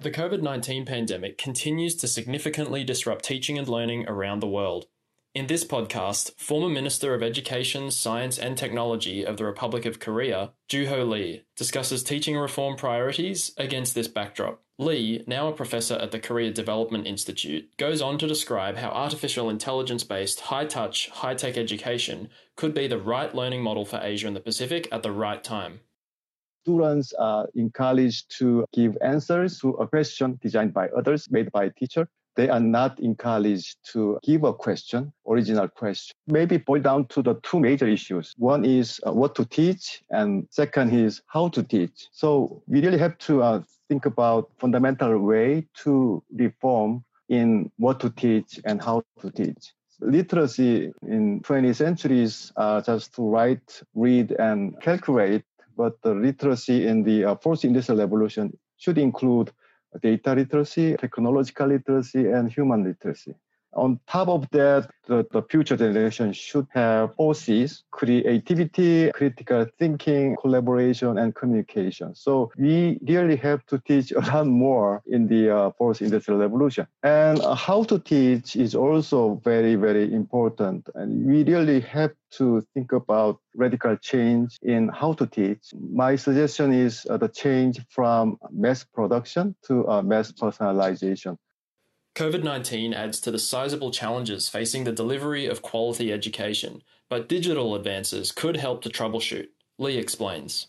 The COVID 19 pandemic continues to significantly disrupt teaching and learning around the world. In this podcast, former Minister of Education, Science and Technology of the Republic of Korea, Joo-ho Lee, discusses teaching reform priorities against this backdrop. Lee, now a professor at the Korea Development Institute, goes on to describe how artificial intelligence based high touch, high tech education could be the right learning model for Asia and the Pacific at the right time students are encouraged to give answers to a question designed by others, made by a teacher. They are not encouraged to give a question, original question. Maybe boil down to the two major issues. One is uh, what to teach, and second is how to teach. So we really have to uh, think about fundamental way to reform in what to teach and how to teach literacy in 20th centuries uh, just to write, read, and calculate but the literacy in the uh, fourth industrial revolution should include data literacy, technological literacy, and human literacy. On top of that, the, the future generation should have four Cs, creativity, critical thinking, collaboration, and communication. So we really have to teach a lot more in the uh, fourth industrial revolution. And uh, how to teach is also very, very important. And we really have to think about radical change in how to teach. My suggestion is uh, the change from mass production to uh, mass personalization. COVID 19 adds to the sizable challenges facing the delivery of quality education, but digital advances could help to troubleshoot. Lee explains.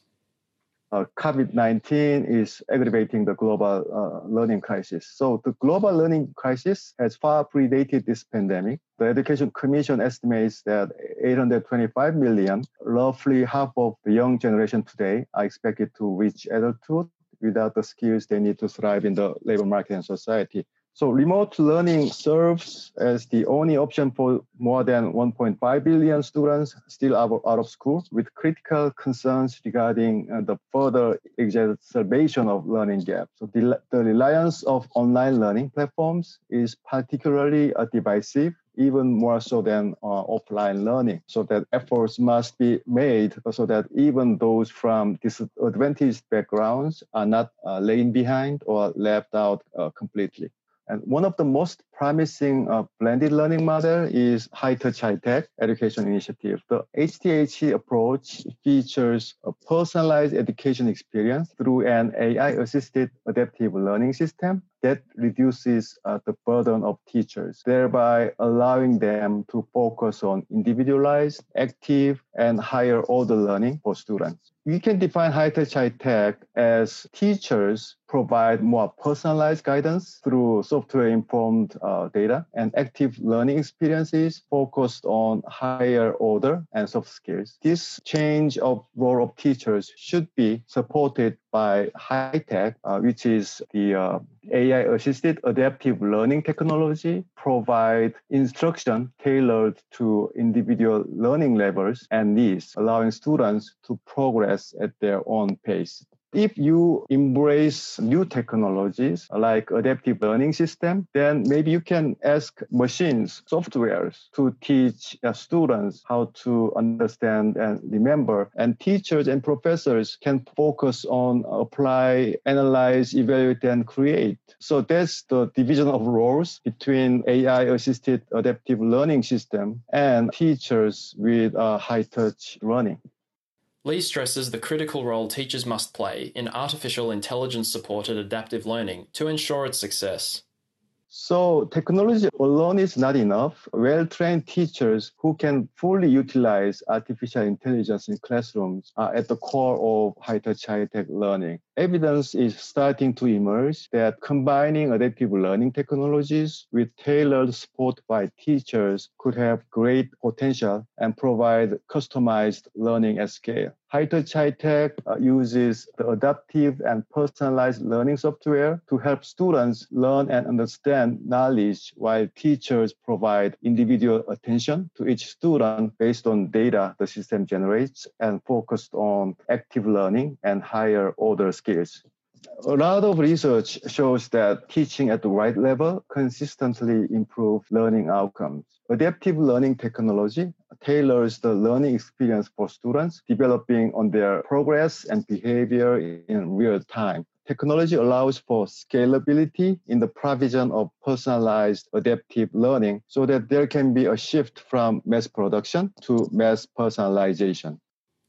Uh, COVID 19 is aggravating the global uh, learning crisis. So, the global learning crisis has far predated this pandemic. The Education Commission estimates that 825 million, roughly half of the young generation today, are expected to reach adulthood without the skills they need to thrive in the labor market and society. So remote learning serves as the only option for more than 1.5 billion students still out of school with critical concerns regarding uh, the further exacerbation of learning gap. So the, the reliance of online learning platforms is particularly divisive even more so than uh, offline learning. So that efforts must be made so that even those from disadvantaged backgrounds are not uh, laying behind or left out uh, completely. And one of the most promising uh, blended learning model is High Touch High Tech Education Initiative. The HTHE approach features a personalized education experience through an AI-assisted adaptive learning system that reduces uh, the burden of teachers, thereby allowing them to focus on individualized, active, and higher order learning for students. We can define high touch high tech as teachers provide more personalized guidance through software informed uh, data and active learning experiences focused on higher order and soft skills. This change of role of teachers should be supported by high tech, uh, which is the uh, AI assisted adaptive learning technology, provide instruction tailored to individual learning levels and needs, allowing students to progress at their own pace. If you embrace new technologies like adaptive learning system, then maybe you can ask machines, softwares to teach students how to understand and remember. And teachers and professors can focus on apply, analyze, evaluate, and create. So that's the division of roles between AI assisted adaptive learning system and teachers with uh, high touch learning. Lee stresses the critical role teachers must play in artificial intelligence supported adaptive learning to ensure its success. So technology alone is not enough. Well-trained teachers who can fully utilize artificial intelligence in classrooms are at the core of high-touch, high-tech learning. Evidence is starting to emerge that combining adaptive learning technologies with tailored support by teachers could have great potential and provide customized learning at scale. High-touch high-tech uh, uses the adaptive and personalized learning software to help students learn and understand knowledge while teachers provide individual attention to each student based on data the system generates and focused on active learning and higher order skills. A lot of research shows that teaching at the right level consistently improves learning outcomes. Adaptive learning technology tailors the learning experience for students, developing on their progress and behavior in real time. technology allows for scalability in the provision of personalized adaptive learning so that there can be a shift from mass production to mass personalization.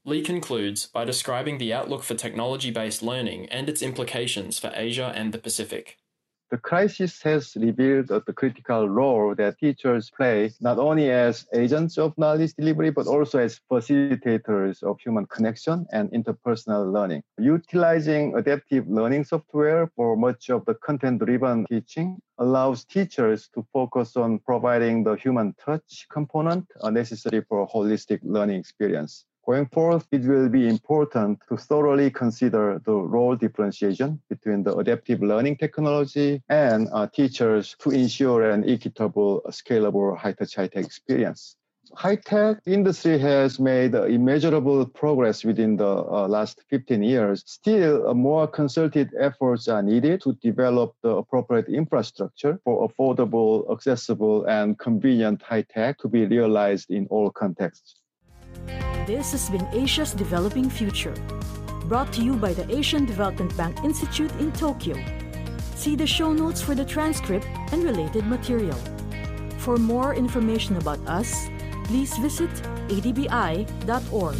Lee concludes by describing the outlook for technology based learning and its implications for Asia and the Pacific. The crisis has revealed the critical role that teachers play not only as agents of knowledge delivery, but also as facilitators of human connection and interpersonal learning. Utilizing adaptive learning software for much of the content driven teaching allows teachers to focus on providing the human touch component necessary for a holistic learning experience. Going forward, it will be important to thoroughly consider the role differentiation between the adaptive learning technology and uh, teachers to ensure an equitable, scalable high-touch high-tech experience. High-tech industry has made immeasurable progress within the uh, last 15 years. Still, uh, more concerted efforts are needed to develop the appropriate infrastructure for affordable, accessible, and convenient high-tech to be realized in all contexts. This has been Asia's Developing Future, brought to you by the Asian Development Bank Institute in Tokyo. See the show notes for the transcript and related material. For more information about us, please visit adbi.org.